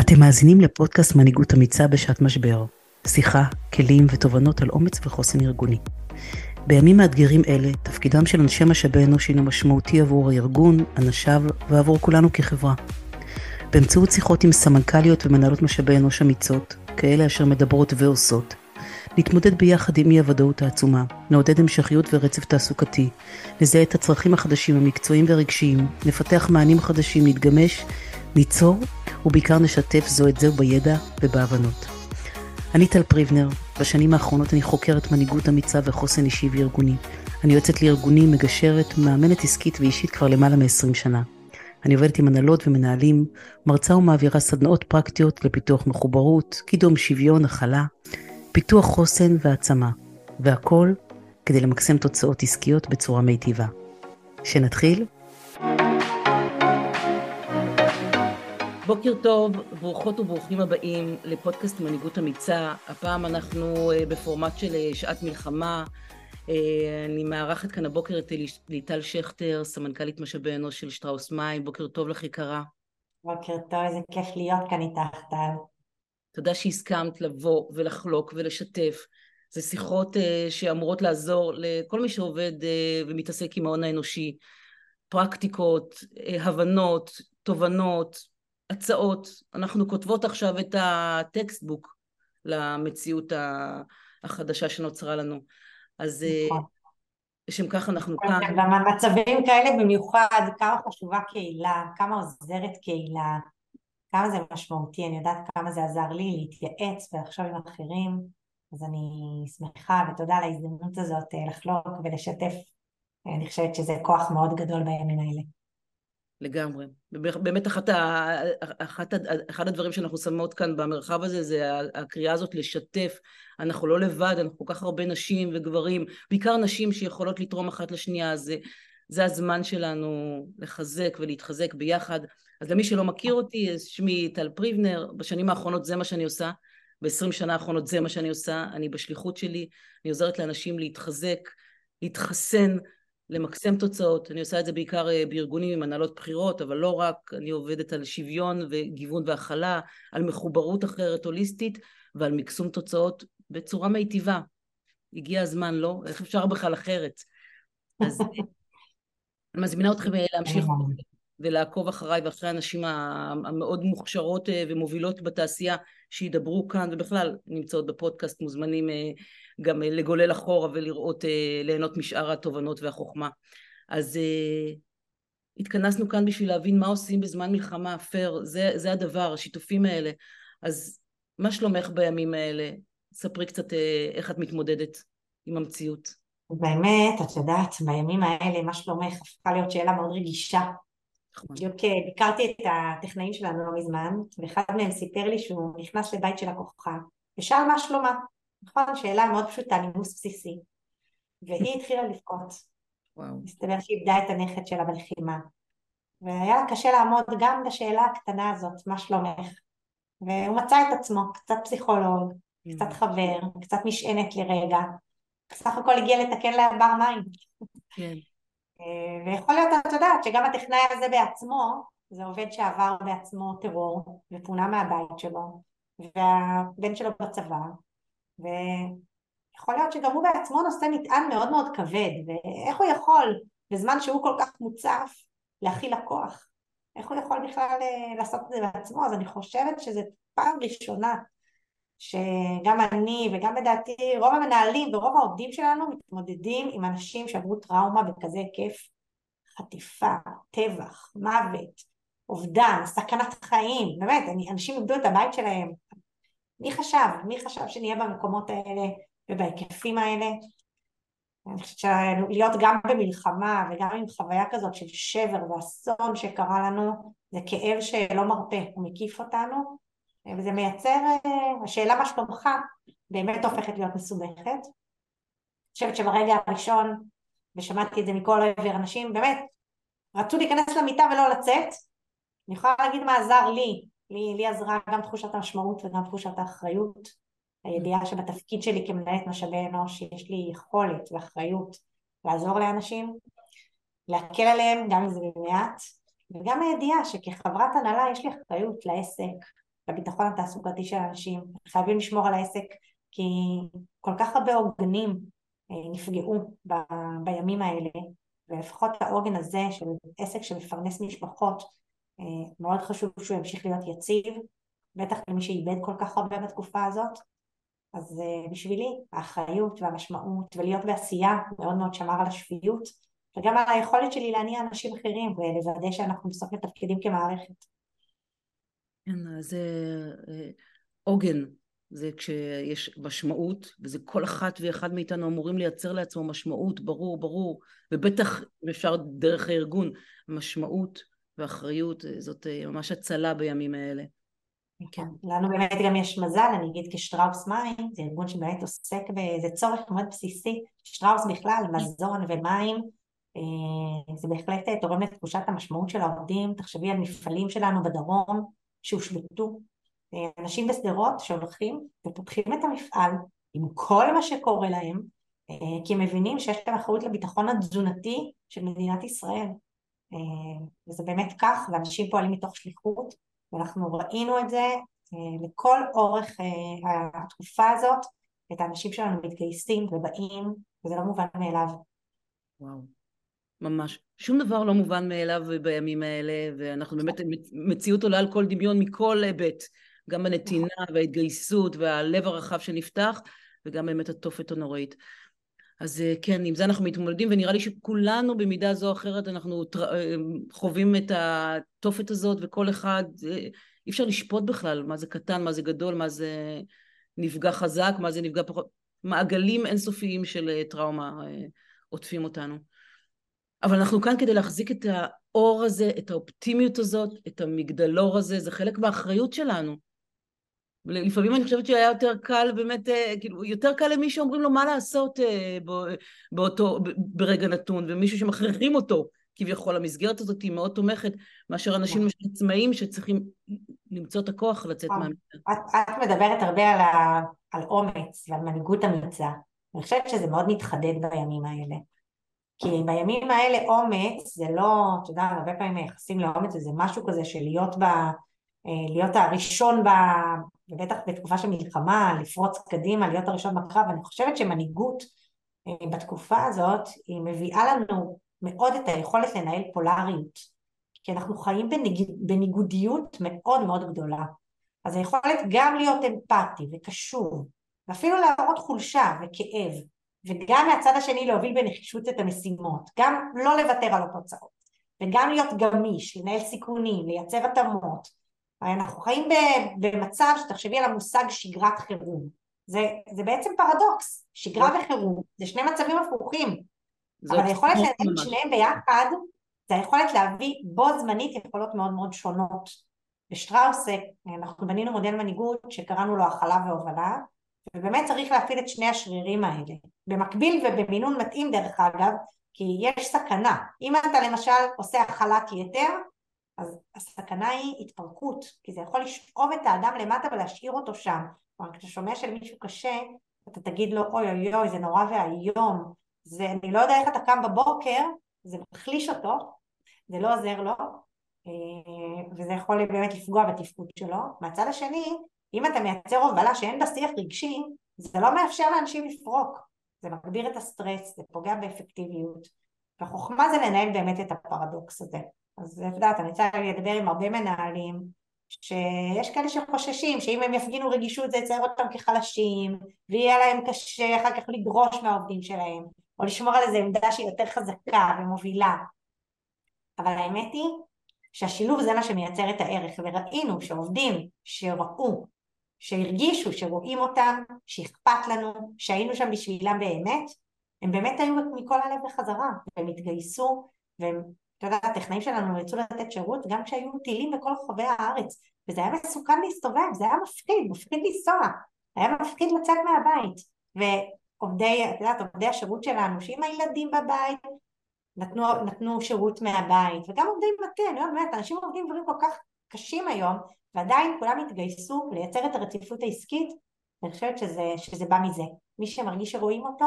אתם מאזינים לפודקאסט מנהיגות אמיצה בשעת משבר. שיחה, כלים ותובנות על אומץ וחוסן ארגוני. בימים מאתגרים אלה, תפקידם של אנשי משאבי אנוש הינו משמעותי עבור הארגון, אנשיו ועבור כולנו כחברה. באמצעות שיחות עם סמנכ"ליות ומנהלות משאבי אנוש אמיצות, כאלה אשר מדברות ועושות, נתמודד ביחד עם אי הוודאות העצומה, נעודד המשכיות ורצף תעסוקתי, נזהה את הצרכים החדשים המקצועיים והרגשיים, נפתח מענים חדשים, נתגמש, ניצור, ובעיקר נשתף זו את זו בידע ובהבנות. אני טל פריבנר, בשנים האחרונות אני חוקרת מנהיגות אמיצה וחוסן אישי וארגוני. אני יוצאת לארגונים, מגשרת, מאמנת עסקית ואישית כבר למעלה מ-20 שנה. אני עובדת עם הנהלות ומנהלים, מרצה ומעבירה סדנאות פרקטיות לפיתוח מחוברות, קידום שוויון, הכלה, פיתוח חוסן והעצמה, והכל כדי למקסם תוצאות עסקיות בצורה מיטיבה. שנתחיל? בוקר טוב, ברוכות וברוכים הבאים לפודקאסט מנהיגות אמיצה. הפעם אנחנו אה, בפורמט של אה, שעת מלחמה. אה, אני מארחת כאן הבוקר את ליטל שכטר, סמנכ"לית משאבי אנוש של שטראוס מים. בוקר טוב לך יקרה. בוקר טוב, איזה כיף להיות כאן איתך, טל. תודה שהסכמת לבוא ולחלוק ולשתף. זה שיחות שאמורות לעזור לכל מי שעובד ומתעסק עם ההון האנושי. פרקטיקות, הבנות, תובנות, הצעות, אנחנו כותבות עכשיו את הטקסטבוק למציאות החדשה שנוצרה לנו. אז נכון. לשם כך אנחנו כאן. במצבים כאלה במיוחד, כמה חשובה קהילה, כמה עוזרת קהילה, כמה זה משמעותי, אני יודעת כמה זה עזר לי להתייעץ ולחשוב עם אחרים, אז אני שמחה ותודה על ההזדמנות הזאת אה, לחלוק ולשתף, אני חושבת שזה כוח מאוד גדול בימים האלה. לגמרי. באמת אחת אחת, אחד הדברים שאנחנו שמות כאן במרחב הזה זה הקריאה הזאת לשתף. אנחנו לא לבד, אנחנו כל כך הרבה נשים וגברים, בעיקר נשים שיכולות לתרום אחת לשנייה, זה, זה הזמן שלנו לחזק ולהתחזק ביחד. אז למי שלא מכיר אותי, שמי טל פריבנר, בשנים האחרונות זה מה שאני עושה, ב-20 שנה האחרונות זה מה שאני עושה, אני בשליחות שלי, אני עוזרת לאנשים להתחזק, להתחסן, למקסם תוצאות, אני עושה את זה בעיקר אה, בארגונים עם הנהלות בחירות, אבל לא רק, אני עובדת על שוויון וגיוון והכלה, על מחוברות אחרת הוליסטית ועל מקסום תוצאות בצורה מיטיבה. הגיע הזמן, לא? איך אפשר בכלל אחרת? אז אני מזמינה אתכם אה, להמשיך ולעקוב אחריי ואחרי הנשים המאוד מוכשרות אה, ומובילות בתעשייה שידברו כאן ובכלל נמצאות בפודקאסט מוזמנים אה, גם אה, לגולל אחורה ולראות, ליהנות משאר התובנות והחוכמה. אז התכנסנו כאן בשביל להבין מה עושים בזמן מלחמה, פייר, זה, זה הדבר, השיתופים האלה. אז מה שלומך בימים האלה? ספרי קצת איך את מתמודדת עם המציאות. באמת, את יודעת, בימים האלה, מה שלומך הפכה להיות שאלה מאוד רגישה. בדיוק אה, ביקרתי את הטכנאים שלנו לא מזמן, ואחד מהם סיפר לי שהוא נכנס לבית של הכוכב, ושאל מה שלומה. נכון, שאלה מאוד פשוטה, נימוס בסיסי. והיא התחילה לבכות. מסתבר שהיא איבדה את הנכד שלה בלחימה. והיה לה קשה לעמוד גם בשאלה הקטנה הזאת, מה שלומך? והוא מצא את עצמו, קצת פסיכולוג, קצת חבר, קצת משענת לרגע. בסך הכל הגיע לתקן לה בר מים. כן. אה, ויכול להיות, את יודעת, שגם הטכנאי הזה בעצמו, זה עובד שעבר בעצמו טרור ופונה מהבית שלו, והבן שלו בצבא, ויכול להיות שגם הוא בעצמו נושא מטען מאוד מאוד כבד, ואיך הוא יכול, בזמן שהוא כל כך מוצף, להכיל לקוח? איך הוא יכול בכלל אה, לעשות את זה בעצמו? אז אני חושבת שזו פעם ראשונה שגם אני וגם לדעתי רוב המנהלים ורוב העובדים שלנו מתמודדים עם אנשים שעברו טראומה בכזה היקף חטיפה, טבח, מוות, אובדן, סכנת חיים, באמת, אנשים איבדו את הבית שלהם. מי חשב? מי חשב שנהיה במקומות האלה ובהיקפים האלה? אני חושבת שלהיות גם במלחמה וגם עם חוויה כזאת של שבר ואסון שקרה לנו זה כאב שלא מרפה, הוא מקיף אותנו וזה מייצר, אה, השאלה מה שלומך באמת הופכת להיות מסובכת. אני חושבת שברגע הראשון, ושמעתי את זה מכל עבר אנשים, באמת, רצו להיכנס למיטה ולא לצאת. אני יכולה להגיד מה עזר לי, לי, לי עזרה גם תחושת המשמעות וגם תחושת האחריות. הידיעה שבתפקיד שלי כמנהלת משאבי אנוש יש לי יכולת ואחריות לעזור לאנשים. להקל עליהם, גם אם זה במעט, וגם הידיעה שכחברת הנהלה יש לי אחריות לעסק, לביטחון התעסוקתי של האנשים, חייבים לשמור על העסק כי כל כך הרבה עוגנים אה, נפגעו ב, בימים האלה, ולפחות העוגן הזה של עסק שמפרנס משפחות, אה, מאוד חשוב שהוא ימשיך להיות יציב, בטח למי שאיבד כל כך הרבה בתקופה הזאת, אז אה, בשבילי האחריות והמשמעות ולהיות בעשייה מאוד מאוד שמר על השפיות וגם על היכולת שלי להניע אנשים אחרים ולוודא שאנחנו בסוף מתפקדים כמערכת. כן, זה עוגן, זה כשיש משמעות, וזה כל אחת ואחד מאיתנו אמורים לייצר לעצמו משמעות, ברור, ברור, ובטח אם אפשר דרך הארגון, משמעות ואחריות, זאת אה, ממש הצלה בימים האלה. כן. לנו באמת גם יש מזל, אני אגיד כשטראוס מים, זה ארגון שבאמת עוסק באיזה צורך מאוד בסיסי, שטראוס בכלל, מזון ומים, אה, זה בהחלט אה, תורם לתחושת המשמעות של העובדים, תחשבי על מפעלים שלנו בדרום שהושלטו, אה, אנשים בשדרות שהולכים ופותחים את המפעל עם כל מה שקורה להם, כי הם מבינים שיש להם אחריות לביטחון התזונתי של מדינת ישראל, וזה באמת כך, ואנשים פועלים מתוך שליחות, ואנחנו ראינו את זה לכל אורך התקופה הזאת, את האנשים שלנו מתגייסים ובאים, וזה לא מובן מאליו. וואו. ממש. שום דבר לא מובן מאליו בימים האלה, ואנחנו באמת, מציאות עולה על כל דמיון מכל היבט. גם הנתינה וההתגייסות והלב הרחב שנפתח, וגם באמת התופת הנוראית. אז אה, כן, עם זה אנחנו מתמודדים, ונראה לי שכולנו במידה זו או אחרת אנחנו אה, חווים את התופת הזאת, וכל אחד, אה, אי אפשר לשפוט בכלל מה זה קטן, מה זה גדול, מה זה נפגע חזק, מה זה נפגע פחות, מעגלים אינסופיים של טראומה עוטפים אותנו. אבל אנחנו כאן כדי להחזיק את האור הזה, את האופטימיות הזאת, את המגדלור הזה, זה חלק מהאחריות שלנו. לפעמים אני חושבת שהיה יותר קל באמת, אה, כאילו, יותר קל למי שאומרים לו מה לעשות אה, באותו, ברגע נתון, ומישהו שמכריחים אותו, כביכול, המסגרת הזאת היא מאוד תומכת, מאשר אנשים. עצמאיים שצריכים למצוא את הכוח לצאת. מהמדינה. את, את מדברת הרבה על, ה, על אומץ ועל מנהיגות אמיצה. אני חושבת שזה מאוד מתחדד בימים האלה. כי בימים האלה אומץ זה לא, אתה יודע, הרבה פעמים מייחסים לאומץ איזה משהו כזה של להיות, ב, אה, להיות הראשון, ב, ובטח בתקופה של מלחמה, לפרוץ קדימה, להיות הראשון בקרב, אני חושבת שמנהיגות אה, בתקופה הזאת היא מביאה לנו מאוד את היכולת לנהל פולריות, כי אנחנו חיים בניג, בניגודיות מאוד מאוד גדולה. אז היכולת גם להיות אמפתי וקשוב, ואפילו להראות חולשה וכאב, וגם מהצד השני להוביל בנחישות את המשימות, גם לא לוותר על התוצאות, וגם להיות גמיש, לנהל סיכונים, לייצר התאמות. אנחנו חיים במצב שתחשבי על המושג שגרת חירום. זה, זה בעצם פרדוקס, שגרה. וחירום, זה שני מצבים הפוכים. אבל היכולת לנהל את שניהם ביחד, זה היכולת להביא בו זמנית יכולות מאוד מאוד שונות. בשטראוס אנחנו בנינו מודל מנהיגות שקראנו לו הכלה והובלה, ובאמת צריך להפעיל את שני השרירים האלה. במקביל ובמינון מתאים דרך אגב, כי יש סכנה. אם אתה למשל עושה הכלת יתר, אז הסכנה היא התפרקות, כי זה יכול לשאוב את האדם למטה ולהשאיר אותו שם. כלומר, כשאתה שומע של מישהו קשה, אתה תגיד לו אוי אוי אוי זה נורא ואיום, זה אני לא יודע איך אתה קם בבוקר, זה מחליש אותו, זה לא עוזר לו, אה, וזה יכול באמת לפגוע בתפקוד שלו. מהצד השני, אם אתה מייצר הובלה שאין בה שיח רגשי, זה לא מאפשר לאנשים לפרוק, זה מגביר את הסטרס, זה פוגע באפקטיביות. והחוכמה זה לנהל באמת את הפרדוקס הזה. אז את יודעת, אני רוצה לדבר עם הרבה מנהלים, שיש כאלה שחוששים שאם הם יפגינו רגישות זה יצייר אותם כחלשים, ויהיה להם קשה אחר כך לדרוש מהעובדים שלהם, או לשמור על איזו עמדה שהיא יותר חזקה ומובילה. אבל האמת היא שהשילוב זה מה שמייצר את הערך, וראינו שעובדים שראו שהרגישו שרואים אותם, שאכפת לנו, שהיינו שם בשבילם באמת, הם באמת היו מכל הלב בחזרה, והם התגייסו, והם, אתה יודע, הטכנאים שלנו יצאו לתת שירות גם כשהיו טילים בכל רחבי הארץ, וזה היה מסוכן להסתובב, זה היה מפחיד, מפחיד לנסוע, היה מפחיד לצאת מהבית, ועובדי, את יודעת, עובדי השירות שלנו, שעם הילדים בבית, נתנו, נתנו שירות מהבית, וגם עובדי מטה, אני אומרת, אנשים עובדים דברים כל כך קשים היום, ועדיין כולם התגייסו לייצר את הרציפות העסקית, אני חושבת שזה, שזה בא מזה. מי שמרגיש שרואים אותו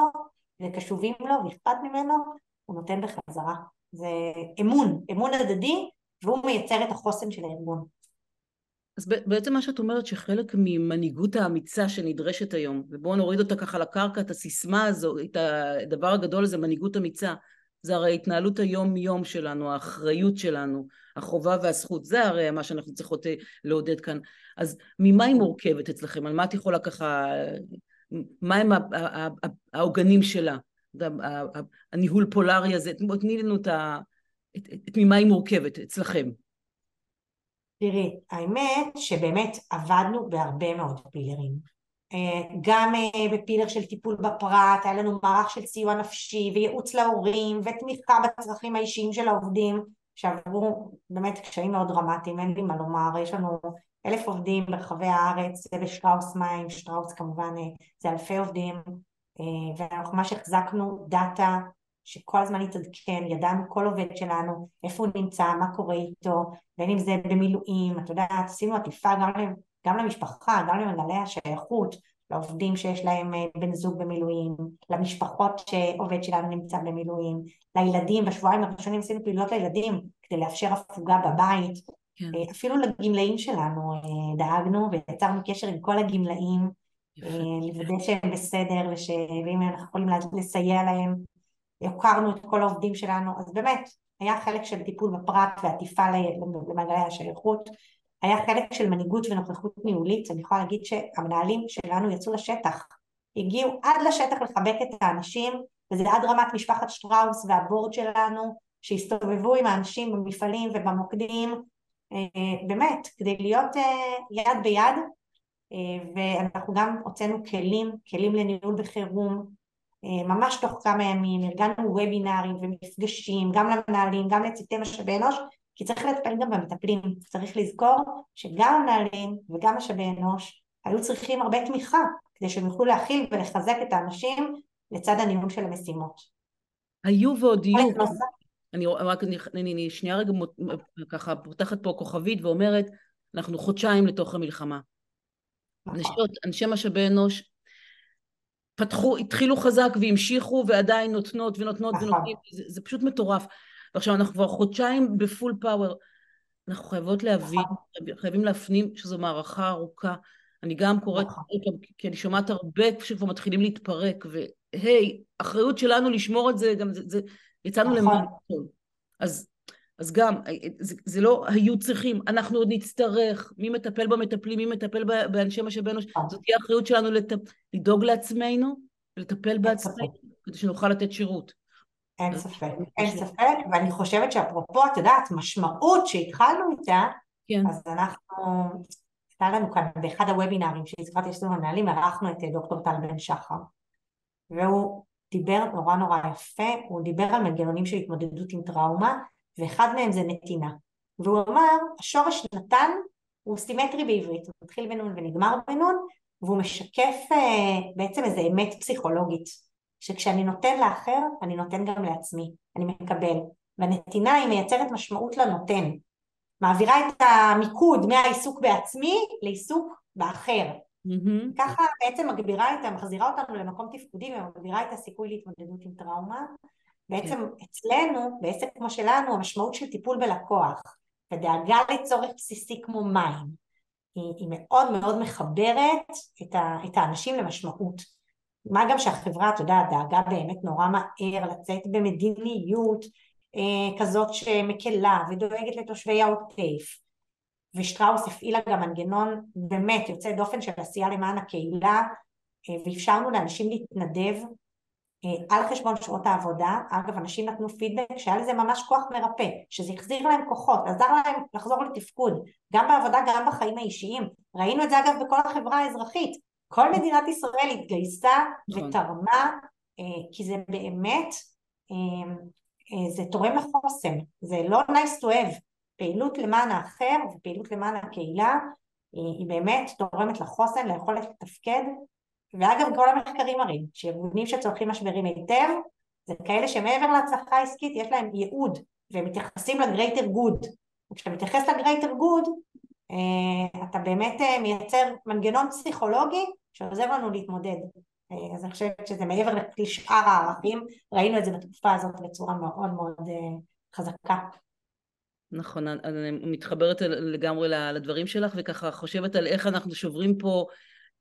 וקשובים לו ואכפת ממנו, הוא נותן בחזרה. זה אמון, אמון הדדי, והוא מייצר את החוסן של הארגון. אז בעצם מה שאת אומרת שחלק ממנהיגות האמיצה שנדרשת היום, ובואו נוריד אותה ככה לקרקע, את הסיסמה הזו, את הדבר הגדול הזה, מנהיגות אמיצה, זה הרי ההתנהלות היום-יום שלנו, האחריות שלנו, החובה והזכות, זה הרי מה שאנחנו צריכות אה, לעודד כאן. אז ממה היא מורכבת אצלכם? על מה את יכולה ככה, מה הם העוגנים שלה? הניהול פולארי הזה, תני לנו את, ה, את, את, את ממה היא מורכבת אצלכם. תראי, האמת שבאמת עבדנו בהרבה מאוד פילרים. אה, גם אה, בפילר של טיפול בפרט, היה לנו מערך של סיוע נפשי וייעוץ להורים ותמיכה בצרכים האישיים של העובדים שעברו באמת קשיים מאוד דרמטיים, אין לי מה לומר, יש לנו אלף עובדים ברחבי הארץ, זה בשטראוס מים, שטראוס כמובן אה, זה אלפי עובדים ואנחנו ממש החזקנו דאטה שכל הזמן התעדכן, ידענו כל עובד שלנו, איפה הוא נמצא, מה קורה איתו, בין אם זה במילואים, את יודעת, עשינו עטיפה גם, גם למשפחה, גם למנהלי השייכות, לעובדים שיש להם אה, בן זוג במילואים, למשפחות שעובד שלנו נמצא במילואים, לילדים, בשבועיים הראשונים עשינו פעילויות לילדים כדי לאפשר הפוגה בבית, כן. אה, אפילו לגמלאים שלנו אה, דאגנו ויצרנו קשר עם כל הגמלאים, לוודא שהם בסדר. ואם אנחנו יכולים לסייע להם הכרנו את כל העובדים שלנו, אז באמת היה חלק של טיפול בפרט ועטיפה למעגלי השייכות, היה חלק של מנהיגות ונוכחות ניהולית, אני יכולה להגיד שהמנהלים שלנו יצאו לשטח, הגיעו עד לשטח לחבק את האנשים, וזה עד רמת משפחת שטראוס והבורד שלנו, שהסתובבו עם האנשים במפעלים ובמוקדים, אה, באמת, כדי להיות אה, יד ביד, אה, ואנחנו גם הוצאנו כלים, כלים לניהול בחירום, ממש תוך כמה ימים, ארגנו וובינארים ומפגשים, גם למנהלים, גם לצוותי משאבי אנוש, כי צריך לטפל גם במטפלים, צריך לזכור שגם המנהלים וגם משאבי אנוש היו צריכים הרבה תמיכה כדי שהם יוכלו להכיל ולחזק את האנשים לצד הניהול של המשימות. היו ועוד יהיו. אני רק, אני, אני, אני שנייה רגע ככה פותחת פה כוכבית ואומרת, אנחנו חודשיים לתוך המלחמה. נכון. נשות, אנשי משאבי אנוש פתחו, התחילו חזק והמשיכו ועדיין נותנות ונותנות נכון. ונותנים, זה, זה פשוט מטורף. ועכשיו אנחנו כבר חודשיים בפול פאוור. אנחנו חייבות להבין, נכון. חייבים להפנים שזו מערכה ארוכה. אני גם קוראת, נכון. כי אני שומעת הרבה שכבר מתחילים להתפרק, והי, אחריות שלנו לשמור את זה, גם זה, זה יצאנו נכון. למען אז אז גם, זה, זה לא היו צריכים, אנחנו עוד נצטרך, מי מטפל במטפלים, מי מטפל באנשי משאבי אנוש, אה. זאת תהיה האחריות שלנו לת... לדאוג לעצמנו ולטפל בעצמנו, כדי שנוכל לתת שירות. אין ספק, אין ספק, ואני חושבת שאפרופו, את יודעת, משמעות שהתחלנו איתה, כן. אז אנחנו, הייתה לנו כאן באחד הוובינארים שהזכרתי שיש לנו מנהלים, ערכנו את דוקטור טל בן שחר, והוא דיבר נורא נורא יפה, הוא דיבר על מנגנונים של התמודדות עם טראומה, ואחד מהם זה נתינה. והוא אמר, השורש נתן הוא סימטרי בעברית, הוא מתחיל בנון ונגמר בנון, והוא משקף אה, בעצם איזה אמת פסיכולוגית, שכשאני נותן לאחר, אני נותן גם לעצמי, אני מקבל. והנתינה היא מייצרת משמעות לנותן, מעבירה את המיקוד מהעיסוק בעצמי לעיסוק באחר. Mm-hmm. ככה בעצם מגבירה את, מחזירה אותנו למקום תפקודי ומגבירה את הסיכוי להתמודדות עם טראומה, בעצם כן. אצלנו, בעסק כמו שלנו, המשמעות של טיפול בלקוח ודאגה לצורך בסיסי כמו מים היא, היא מאוד מאוד מחברת את, ה, את האנשים למשמעות. מה גם שהחברה, אתה יודע, דאגה באמת נורא מהר לצאת במדיניות אה, כזאת שמקלה ודואגת לתושבי העוטף. ושטראוס הפעילה גם מנגנון באמת יוצא דופן של עשייה למען הקהילה אה, ואפשרנו לאנשים להתנדב אה, על חשבון שעות העבודה, אגב אנשים נתנו פידבק שהיה לזה ממש כוח מרפא, שזה החזיר להם כוחות, עזר להם לחזור לתפקוד, גם בעבודה גם בחיים האישיים, ראינו את זה אגב בכל החברה האזרחית, כל מדינת ישראל התגייסה נכון. ותרמה, אה, כי זה באמת, אה, זה תורם לחוסן, זה לא nice to have, פעילות למען האחר ופעילות למען הקהילה היא באמת תורמת לחוסן, ליכולת לתפקד. ואגב כל המחקרים מראים שארגונים שצולחים משברים היטב זה כאלה שמעבר להצלחה העסקית יש להם ייעוד והם מתייחסים ל greater good וכשאתה מתייחס ל greater good אה, אתה באמת אה, מייצר מנגנון פסיכולוגי שעוזר לנו להתמודד אה, אז אני חושבת שזה מעבר לשאר הערכים ראינו את זה בתקופה הזאת בצורה מאוד מאוד חזקה. נכון, אני מתחברת לגמרי לדברים שלך וככה חושבת על איך אנחנו שוברים פה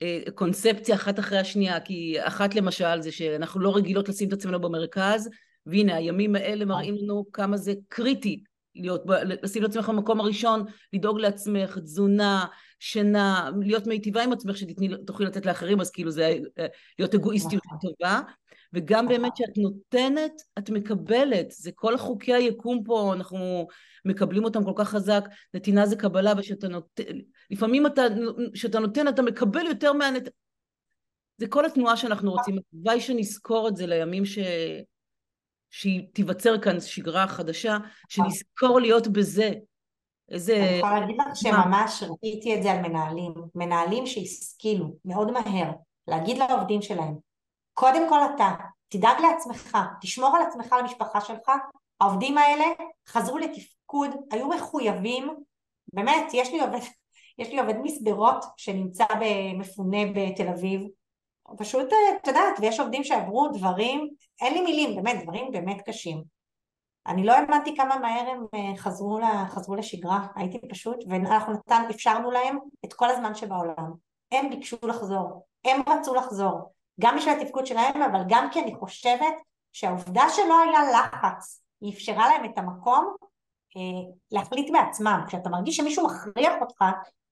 אה, קונספציה אחת אחרי השנייה, כי אחת למשל זה שאנחנו לא רגילות לשים את עצמנו במרכז, והנה הימים האלה מראים לנו כמה זה קריטי להיות, לשים את עצמך במקום הראשון, לדאוג לעצמך, תזונה, שינה, להיות מיטיבה עם עצמך שתוכלי לתת לאחרים, אז כאילו זה אה, להיות אגואיסטיות נכון. טובה, וגם באמת שאת נותנת, את מקבלת, זה כל חוקי היקום פה, אנחנו מקבלים אותם כל כך חזק, נתינה זה קבלה, ושאתה נותן, לפעמים אתה, כשאתה נותן אתה מקבל יותר מהנת... זה כל התנועה שאנחנו רוצים, הלוואי שנזכור את זה לימים ש... שהיא תיווצר כאן שגרה חדשה, שנזכור להיות בזה. איזה... אני יכולה להגיד לך שממש ראיתי את זה על מנהלים, מנהלים שהשכילו מאוד מהר להגיד לעובדים שלהם, קודם כל אתה, תדאג לעצמך, תשמור על עצמך למשפחה שלך, העובדים האלה חזרו לתפקוד, היו מחויבים, באמת, יש לי עובד, יש לי עובד משדרות שנמצא מפונה בתל אביב, פשוט, את יודעת, ויש עובדים שעברו דברים, אין לי מילים, באמת, דברים באמת קשים. אני לא האמנתי כמה מהר הם אה, חזרו, חזרו לשגרה, הייתי פשוט, ואנחנו נתן, אפשרנו להם את כל הזמן שבעולם. הם ביקשו לחזור, הם רצו לחזור, גם בשביל התפקוד שלהם, אבל גם כי אני חושבת שהעובדה שלא היה לחץ, היא אפשרה להם את המקום אה, להחליט בעצמם. כשאתה מרגיש שמישהו מכריח אותך,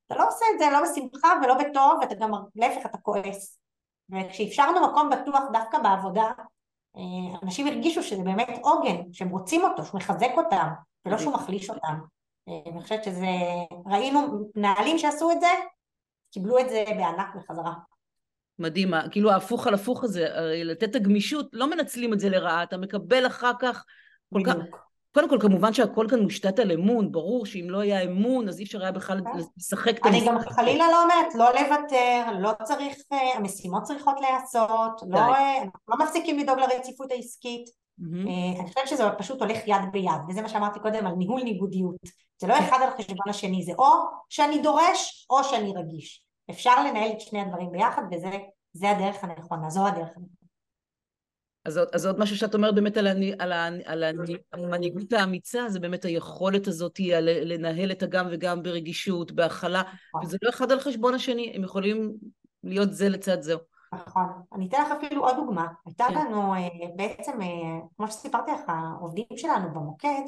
אתה לא עושה את זה לא בשמחה ולא בטוב, ואתה גם, להפך, אתה כועס. וכשאפשרנו מקום בטוח דווקא בעבודה, אה, אנשים הרגישו שזה באמת עוגן, שהם רוצים אותו, שהוא מחזק אותם, ולא שהוא מחליש אותם. אה, אני חושבת שזה, ראינו מנהלים שעשו את זה, קיבלו את זה בענק בחזרה. מדהים, כאילו ההפוך על הפוך הזה, לתת את הגמישות, לא מנצלים את זה לרעה, אתה מקבל אחר כך כל כך... קודם כל, כמובן שהכל כאן מושתת על אמון, ברור שאם לא היה אמון, אז אי אפשר היה בכלל כן. לשחק את המשחק. אני גם חלילה לא אומרת, לא לוותר, לא צריך, אה, המשימות צריכות להיעשות, לא, אה, אנחנו לא מפסיקים לדאוג לרציפות העסקית. Mm-hmm. אני חושבת שזה פשוט הולך יד ביד, וזה מה שאמרתי קודם על ניהול ניגודיות. זה לא. אחד על חשבון השני, זה או שאני דורש או שאני רגיש. אפשר לנהל את שני הדברים ביחד, וזה הדרך הנכונה, זו הדרך הנכונה. אז, אז עוד משהו שאת אומרת באמת על, אני, על, ה, על המנהיגות האמיצה, זה באמת היכולת הזאת לנהל את הגם וגם ברגישות, בהכלה, נכון. וזה לא אחד על חשבון השני, הם יכולים להיות זה לצד זה. נכון. אני אתן לך אפילו עוד דוגמה. הייתה כן. לנו אה, בעצם, אה, כמו שסיפרתי לך, העובדים שלנו במוקד,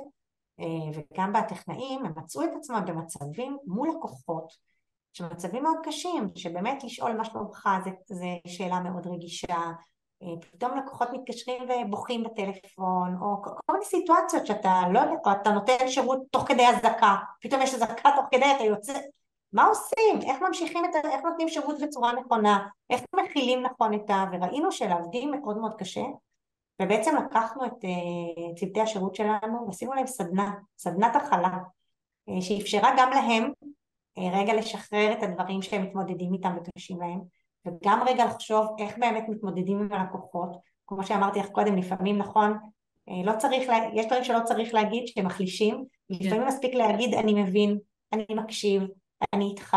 אה, וגם בטכנאים, הם מצאו את עצמם במצבים מול לקוחות, שמצבים מאוד קשים, שבאמת לשאול מה שלומך זה שאלה מאוד רגישה, פתאום לקוחות מתקשרים ובוכים בטלפון, או כל מיני סיטואציות שאתה לא יודע, או אתה נותן שירות תוך כדי אזעקה, פתאום יש אזעקה תוך כדי, אתה יוצא, מה עושים? איך ממשיכים את ה... איך נותנים שירות בצורה נכונה? איך מכילים נכון את ה... וראינו שלעובדים מאוד מאוד קשה, ובעצם לקחנו את uh, צוותי השירות שלנו ועשינו להם סדנה, סדנת הכלה, uh, שאפשרה גם להם רגע לשחרר את הדברים שהם מתמודדים איתם וקשים להם, וגם רגע לחשוב איך באמת מתמודדים עם הלקוחות, כמו שאמרתי לך קודם, לפעמים נכון, אה, לא צריך, לה... יש דברים שלא צריך להגיד שהם מחלישים, כן. לפעמים מספיק להגיד אני מבין, אני מקשיב, אני איתך,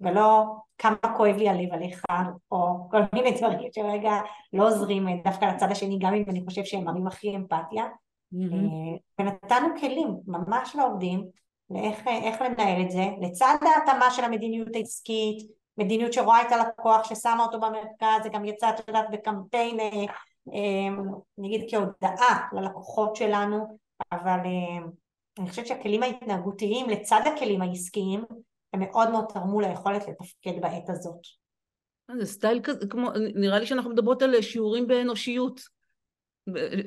ולא כמה כואב לי הלב עליך, או כל מיני דברים שרגע לא עוזרים אה, דווקא לצד השני, גם אם אני חושב שהם מראים הכי אמפתיה. Mm-hmm. ונתנו כלים ממש לעובדים לאיך לנהל את זה, לצד ההתאמה של המדיניות העסקית, מדיניות שרואה את הלקוח, ששמה אותו במרכז, זה גם יצא, את יודעת, בקמפיין, אה, אה, נגיד כהודעה ללקוחות שלנו, אבל אה, אני חושבת שהכלים ההתנהגותיים לצד הכלים העסקיים, הם מאוד מאוד תרמו ליכולת לתפקד בעת הזאת. זה סטייל כזה, כמו, נראה לי שאנחנו מדברות על שיעורים באנושיות,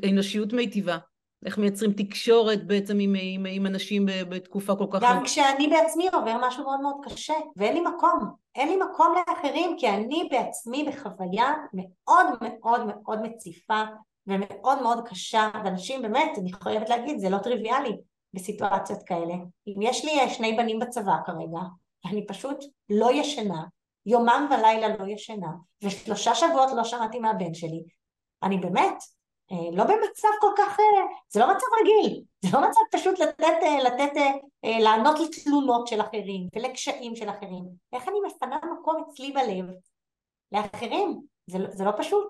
אנושיות מיטיבה. איך מייצרים תקשורת בעצם עם, עם, עם אנשים בתקופה כל כך... גם כשאני בעצמי עובר משהו מאוד מאוד קשה, ואין לי מקום. אין לי מקום לאחרים, כי אני בעצמי בחוויה מאוד מאוד מאוד מציפה ומאוד מאוד קשה, ואנשים באמת, אני חייבת להגיד, זה לא טריוויאלי בסיטואציות כאלה. אם יש לי שני בנים בצבא כרגע, אני פשוט לא ישנה, יומם ולילה לא ישנה, ושלושה שבועות לא שמעתי מהבן שלי, אני באמת אה, לא במצב כל כך, אה, זה לא מצב רגיל, זה לא מצב פשוט לתת, אה, לתת, לענות לתלונות של אחרים ולקשיים של אחרים. איך אני מפנה מקום אצלי בלב לאחרים? זה, לא, זה לא פשוט.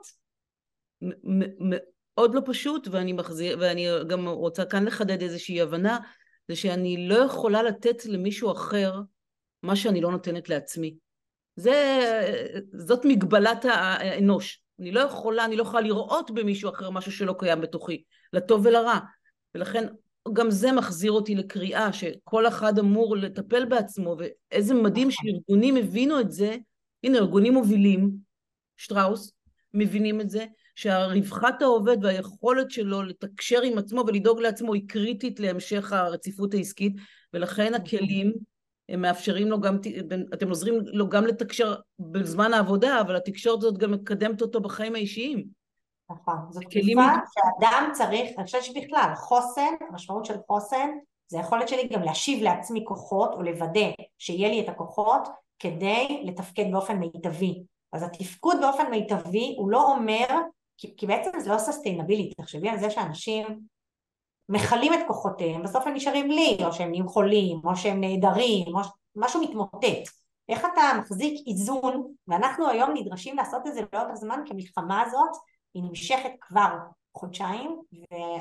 עוד לא פשוט, ואני, מחזיר, ואני גם רוצה כאן לחדד איזושהי הבנה, זה שאני לא יכולה לתת למישהו אחר מה שאני לא נותנת לעצמי. זה, זאת מגבלת האנוש. אני לא יכולה, אני לא יכולה לראות במישהו אחר משהו שלא קיים בתוכי, לטוב ולרע. ולכן גם זה מחזיר אותי לקריאה שכל אחד אמור לטפל בעצמו, ואיזה מדהים נכון. שארגונים הבינו את זה, הנה ארגונים מובילים, שטראוס, מבינים את זה, שהרווחת העובד והיכולת שלו לתקשר עם עצמו ולדאוג לעצמו היא קריטית להמשך הרציפות העסקית, ולכן נכון. הכלים הם מאפשרים לו גם, אתם עוזרים לו גם לתקשר בזמן העבודה, אבל התקשורת הזאת גם מקדמת אותו בחיים האישיים. נכון, זאת תקופה שאדם צריך, אני חושבת שבכלל, חוסן, המשמעות של חוסן, זה היכולת שלי גם להשיב לעצמי כוחות או לוודא שיהיה לי את הכוחות כדי לתפקד באופן מיטבי. אז התפקוד באופן מיטבי הוא לא אומר, כי, כי בעצם זה לא סוסטיינבילי, תחשבי על זה שאנשים מכלים את כוחותיהם, בסוף הם נשארים לי, או שהם נהיים חולים, או שהם נעדרים, או משהו מתמוטט. איך אתה מחזיק איזון, ואנחנו היום נדרשים לעשות את זה לאורך זמן, כי המלחמה הזאת היא נמשכת כבר חודשיים,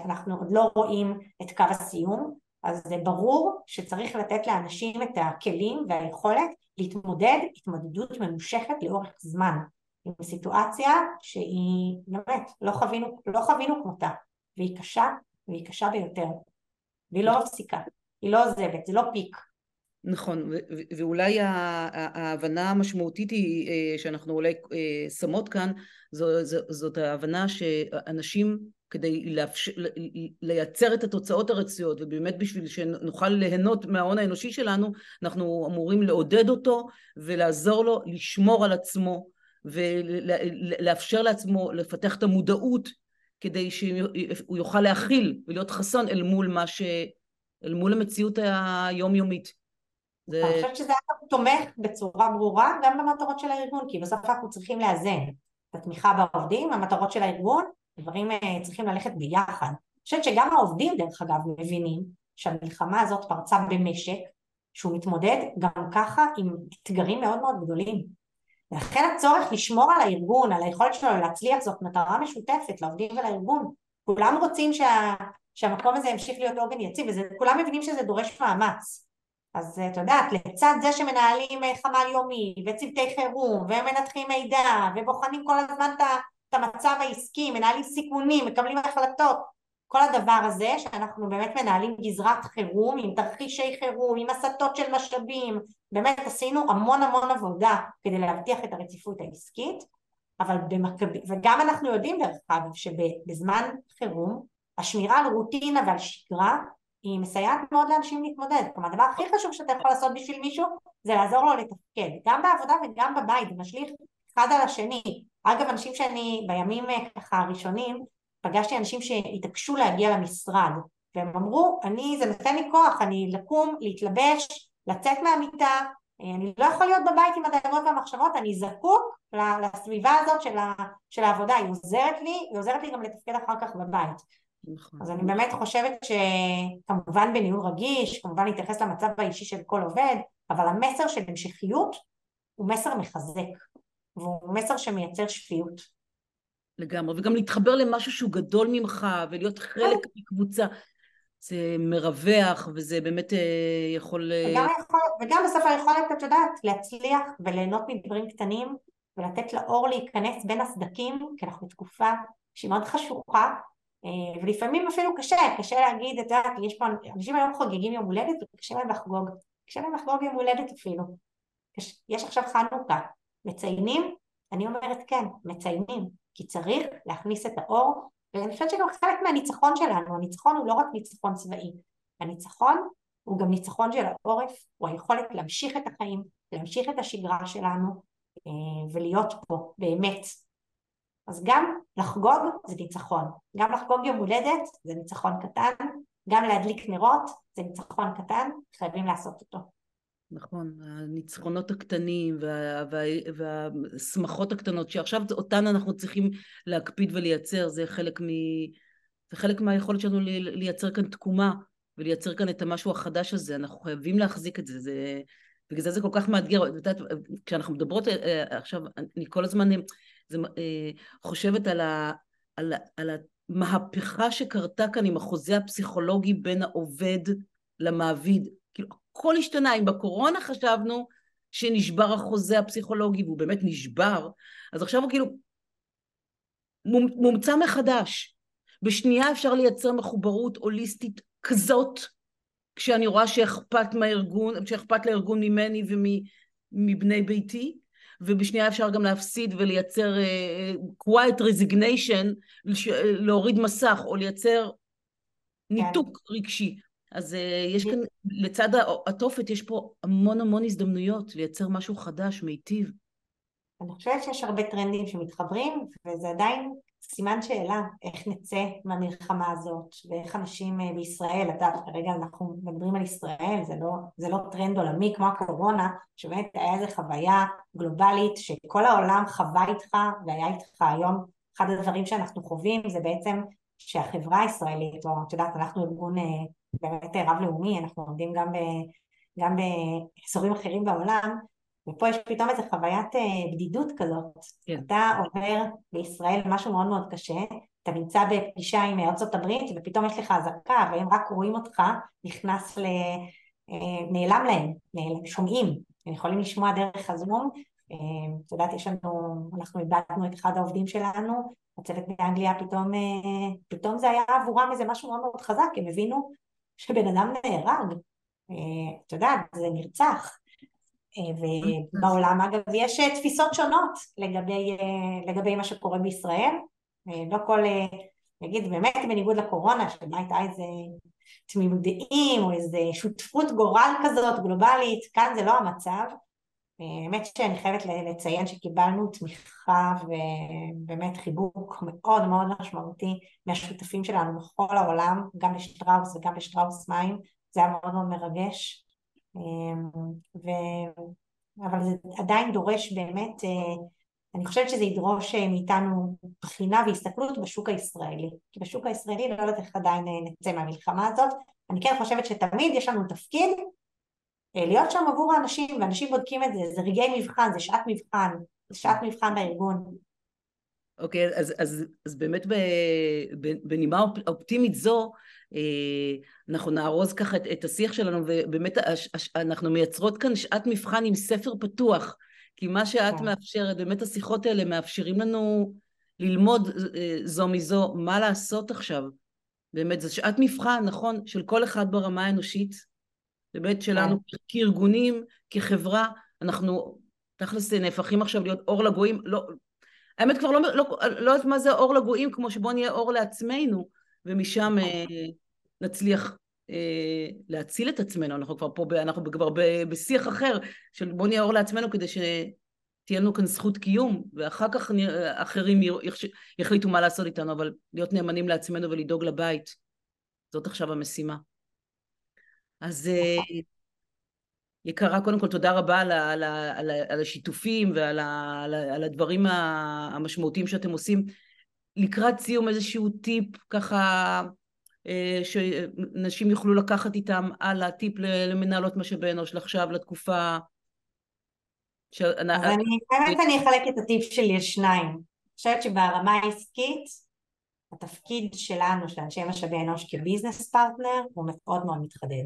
ואנחנו עוד לא רואים את קו הסיום, אז זה ברור שצריך לתת לאנשים את הכלים והיכולת להתמודד התמודדות ממושכת לאורך זמן עם סיטואציה שהיא באמת לא חווינו, לא חווינו כמותה והיא קשה והיא קשה ביותר והיא לא מפסיקה, היא לא עוזבת, זה לא פיק. נכון, ואולי ההבנה המשמעותית היא אה, שאנחנו אולי אה, שמות כאן, זאת ההבנה שאנשים כדי לאפשר, לייצר את התוצאות הרצויות ובאמת בשביל שנוכל ליהנות מההון האנושי שלנו אנחנו אמורים לעודד אותו ולעזור לו לשמור על עצמו ולאפשר לעצמו לפתח את המודעות כדי שהוא יוכל להכיל ולהיות חסון אל מול מה ש... אל מול המציאות היומיומית. זה... אני חושבת שזה היה תומך בצורה ברורה גם במטרות של הארגון כי בסוף אנחנו צריכים לאזן את התמיכה בעובדים, המטרות של הארגון דברים אה, צריכים ללכת ביחד. אני חושבת שגם העובדים דרך אגב מבינים שהמלחמה הזאת פרצה במשק שהוא מתמודד גם ככה עם אתגרים מאוד מאוד גדולים. ולכן הצורך לשמור על הארגון, על היכולת שלו להצליח זאת מטרה משותפת לעובדים ולארגון. כולם רוצים שה, שהמקום הזה ימשיך להיות עוגן יציב וכולם מבינים שזה דורש מאמץ. אז את יודעת, לצד זה שמנהלים אה, חמ"ל יומי וצוותי חירום ומנתחים מידע ובוחנים כל הזמן את המצב העסקי, מנהלים סיכונים, מקבלים החלטות, כל הדבר הזה שאנחנו באמת מנהלים גזרת חירום עם תרחישי חירום, עם הסטות של משאבים, באמת עשינו המון המון עבודה כדי להבטיח את הרציפות העסקית, אבל במקביל, וגם אנחנו יודעים דרך אגב שבזמן חירום השמירה על רוטינה ועל שגרה היא מסייעת מאוד לאנשים להתמודד, כלומר הדבר הכי חשוב שאתה יכול לעשות בשביל מישהו זה לעזור לו לתפקד, גם בעבודה וגם בבית, זה משליך אחד על השני, אגב, אנשים שאני בימים אה, ככה הראשונים, פגשתי אנשים שהתעקשו להגיע למשרד, והם אמרו, אני, זה נותן לי כוח, אני לקום, להתלבש, לצאת מהמיטה, אה, אני לא יכול להיות בבית עם הדאגות והמחשבות, אני זקוק לסביבה הזאת של, ה, של העבודה, היא עוזרת לי, היא עוזרת לי גם לתפקד אחר כך בבית. נכון. אז אני באמת חושבת שכמובן בניהול רגיש, כמובן להתייחס למצב האישי של כל עובד, אבל המסר של המשכיות הוא מסר מחזק. והוא מסר שמייצר שפיות. לגמרי, וגם להתחבר למשהו שהוא גדול ממך ולהיות חלק כן. מקבוצה. זה מרווח וזה באמת אה, יכול... אה, וגם, יכול... וגם בסוף היכולת, את יודעת, להצליח וליהנות מדברים קטנים ולתת לאור להיכנס בין הסדקים, כי אנחנו בתקופה שהיא מאוד חשוכה, אה, ולפעמים אפילו קשה, קשה להגיד, את יודעת, יש פה, אנשים היום חוגגים יום הולדת וקשה להם לחגוג, קשה להם לחגוג יום הולדת אפילו. יש עכשיו חנוכה, מציינים? אני אומרת כן, מציינים, כי צריך להכניס את האור, ואני חושבת שגם חלק מהניצחון שלנו, הניצחון הוא לא רק ניצחון צבאי, הניצחון הוא גם ניצחון של העורף, הוא היכולת להמשיך את החיים, להמשיך את השגרה שלנו אה, ולהיות פה באמת. אז גם לחגוג זה ניצחון, גם לחגוג יום הולדת זה ניצחון קטן, גם להדליק נרות זה ניצחון קטן, חייבים לעשות אותו. נכון, הניצחונות הקטנים וה, וה, והשמחות הקטנות שעכשיו אותן אנחנו צריכים להקפיד ולייצר, זה חלק, מ, זה חלק מהיכולת שלנו לייצר כאן תקומה ולייצר כאן את המשהו החדש הזה, אנחנו חייבים להחזיק את זה, זה בגלל זה זה כל כך מאתגר, את יודעת, כשאנחנו מדברות אה, אה, עכשיו, אני כל הזמן זה, אה, חושבת על, ה, על, על מהפכה שקרתה כאן עם החוזה הפסיכולוגי בין העובד למעביד. כאילו, הכל השתנה. אם בקורונה חשבנו שנשבר החוזה הפסיכולוגי, והוא באמת נשבר, אז עכשיו הוא כאילו מומצא מחדש. בשנייה אפשר לייצר מחוברות הוליסטית כזאת, כשאני רואה שאכפת מהארגון, שאכפת לארגון ממני ומבני ביתי, ובשנייה אפשר גם להפסיד ולייצר uh, quiet resignation, להוריד מסך או לייצר ניתוק כן. רגשי. אז uh, יש כאן, לצד התופת יש פה המון המון הזדמנויות לייצר משהו חדש, מיטיב. אני חושבת שיש הרבה טרנדים שמתחברים, וזה עדיין סימן שאלה איך נצא מהמלחמה הזאת ואיך אנשים אה, בישראל, אתה יודע, כרגע אנחנו מדברים על ישראל, זה לא, זה לא טרנד עולמי כמו הקורונה, שבאמת היה איזו חוויה גלובלית שכל העולם חווה איתך והיה איתך היום, אחד הדברים שאנחנו חווים זה בעצם שהחברה הישראלית, או את יודעת, אנחנו ארגון אה, באמת רב-לאומי, אנחנו עומדים גם, ב, גם באזורים אחרים בעולם, ופה יש פתאום איזו חוויית אה, בדידות כזאת. כן. אתה עובר בישראל משהו מאוד מאוד קשה, אתה נמצא בפגישה עם ארצות הברית ופתאום יש לך אזעקה והם רק רואים אותך נכנס ל... אה, נעלם להם, נעלם, שומעים, הם יכולים לשמוע דרך הזום. אה, את יודעת, יש לנו, אנחנו איבדנו את אחד העובדים שלנו, הצוות באנגליה פתאום, פתאום זה היה עבורם איזה משהו מאוד מאוד חזק, הם הבינו שבן אדם נהרג, את יודעת, זה נרצח. ובעולם אגב יש אה, תפיסות שונות לגבי, אה, לגבי מה שקורה בישראל, אה, לא כל, נגיד באמת בניגוד לקורונה שבה הייתה איזה תמימות דעים או איזה שותפות גורל כזאת גלובלית, כאן זה לא המצב, האמת שאני חייבת לציין שקיבלנו תמיכה ובאמת חיבוק מאוד מאוד משמעותי מהשותפים שלנו בכל העולם, גם בשטראוס וגם בשטראוס מים, זה היה מאוד מאוד מרגש. אמ, ו... אבל זה עדיין דורש באמת, אה, אני חושבת שזה ידרוש אה, מאיתנו בחינה והסתכלות בשוק הישראלי, כי בשוק הישראלי לא יודעת איך עדיין אה, נצא מהמלחמה הזאת, אני כן חושבת שתמיד יש לנו תפקיד להיות שם עבור האנשים, ואנשים בודקים את זה, זה רגעי מבחן, זה שעת מבחן, זה שעת מבחן בארגון. אוקיי, okay, אז, אז, אז באמת בנימה אופטימית זו, אה, אנחנו נארוז ככה את, את השיח שלנו ובאמת אנחנו מייצרות כאן שעת מבחן עם ספר פתוח כי מה שאת כן. מאפשרת, באמת השיחות האלה מאפשרים לנו ללמוד אה, זו מזו מה לעשות עכשיו באמת זו שעת מבחן נכון של כל אחד ברמה האנושית באמת שלנו כן. כארגונים, כחברה אנחנו תכלס נהפכים עכשיו להיות אור לגויים לא, האמת כבר לא, לא, לא יודעת מה זה אור לגויים כמו שבוא נהיה אור לעצמנו ומשם אה, נצליח אה, להציל את עצמנו, אנחנו כבר פה, אנחנו כבר בשיח אחר של בוא נהיה אור לעצמנו כדי שתהיה לנו כאן זכות קיום, ואחר כך אחרים יחליטו מה לעשות איתנו, אבל להיות נאמנים לעצמנו ולדאוג לבית, זאת עכשיו המשימה. אז אה, יקרה, קודם כל תודה רבה על, על, על, על השיתופים ועל על, על הדברים המשמעותיים שאתם עושים. לקראת סיום איזשהו טיפ ככה אה, שנשים יוכלו לקחת איתם הלאה, טיפ למנהלות משאבי אנוש לעכשיו, לתקופה... ש... אז אני, באמת אני אחלק את הטיפ שלי לשניים. אני חושבת שברמה העסקית, התפקיד שלנו, של אנשי משאבי אנוש כ business partner, הוא מאוד מאוד מתחדד.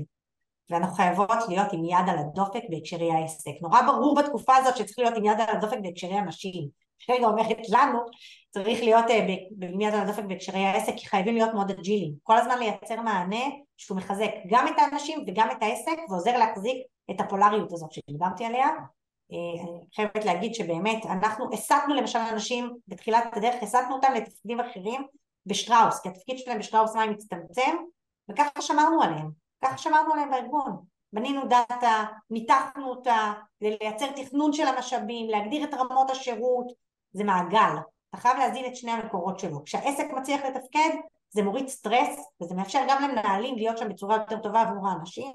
ואנחנו חייבות להיות עם יד על הדופק בהקשרי העסק. נורא ברור בתקופה הזאת שצריך להיות עם יד על הדופק בהקשרי האנשים. רגע אומרת לנו, צריך להיות אה, עם יד על הדופק בהקשרי העסק, כי חייבים להיות מאוד אג'ילים. כל הזמן לייצר מענה שהוא מחזק גם את האנשים וגם את העסק, ועוזר להחזיק את הפולריות הזאת שדיברתי עליה. אה, אני חייבת להגיד שבאמת אנחנו הסטנו למשל אנשים בתחילת הדרך, הסטנו אותם לתפקידים אחרים בשטראוס, כי התפקיד שלהם בשטראוס מים מצטמצם, וככה שמרנו עליהם, ככה שמרנו עליהם בארגון. בנינו דאטה, ניתחנו אותה, לייצר תכנון של המשאבים, להגדיר את רמות השירות, זה מעגל, אתה חייב להזין את שני המקורות שלו. כשהעסק מצליח לתפקד זה מוריד סטרס וזה מאפשר גם למנהלים להיות שם בצורה יותר טובה עבור האנשים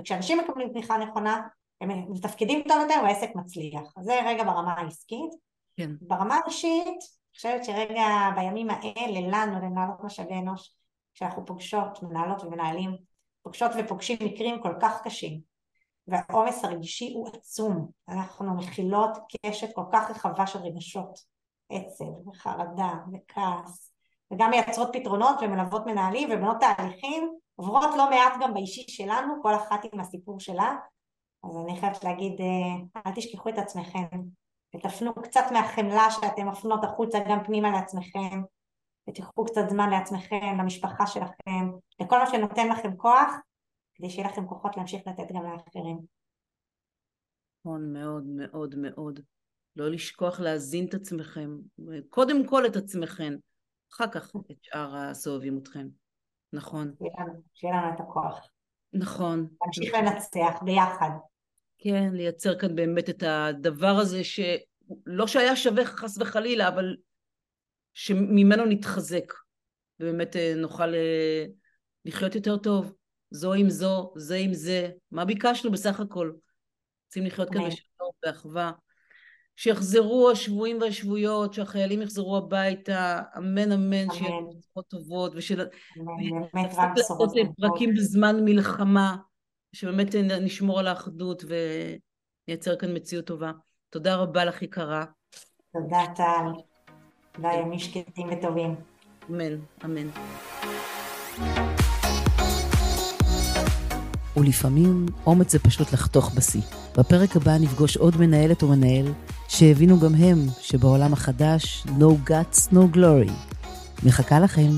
וכשאנשים מקבלים תמיכה נכונה הם מתפקדים טוב יותר והעסק מצליח. זה רגע ברמה העסקית. כן. ברמה האישית, אני חושבת שרגע בימים האלה לנו למנהלות משאבי אנוש כשאנחנו פוגשות, מנהלות ומנהלים, פוגשות ופוגשים מקרים כל כך קשים והעומס הרגשי הוא עצום, אנחנו מכילות קשת כל כך רחבה של רגשות, עצב וחרדה וכעס וגם מייצרות פתרונות ומלוות מנהלים ובנות תהליכים, עוברות לא מעט גם באישי שלנו, כל אחת עם הסיפור שלה, אז אני חייבת להגיד, אה, אל תשכחו את עצמכם, ותפנו קצת מהחמלה שאתם מפנות החוצה גם פנימה לעצמכם, ותיקחו קצת זמן לעצמכם, למשפחה שלכם, לכל מה שנותן לכם כוח, כדי שיהיה לכם כוחות להמשיך לתת גם לאחרים. נכון מאוד מאוד מאוד. לא לשכוח להזין את עצמכם, קודם כל את עצמכם, אחר כך את שאר הסובבים אתכם. נכון. שיהיה לנו את הכוח. נכון. להמשיך לנצח ביחד. כן, לייצר כאן באמת את הדבר הזה שלא שהיה שווה חס וחלילה, אבל שממנו נתחזק, ובאמת אה, נוכל אה, לחיות יותר טוב, זו עם זו, זה עם זה, מה ביקשנו בסך הכל? רוצים לחיות כאן בשלום, באחווה. שיחזרו השבויים והשבויות, שהחיילים יחזרו הביתה, אמן אמן, שיהיו בשורות טובות, בשורות טובות. פרקים בזמן מלחמה, שבאמת נשמור על האחדות ונייצר כאן מציאות טובה. תודה רבה לך יקרה. תודה טל. וימים שקטים וטובים. אמן, אמן. ולפעמים אומץ זה פשוט לחתוך בשיא. בפרק הבא נפגוש עוד מנהלת ומנהל שהבינו גם הם שבעולם החדש no guts no glory. מחכה לכם.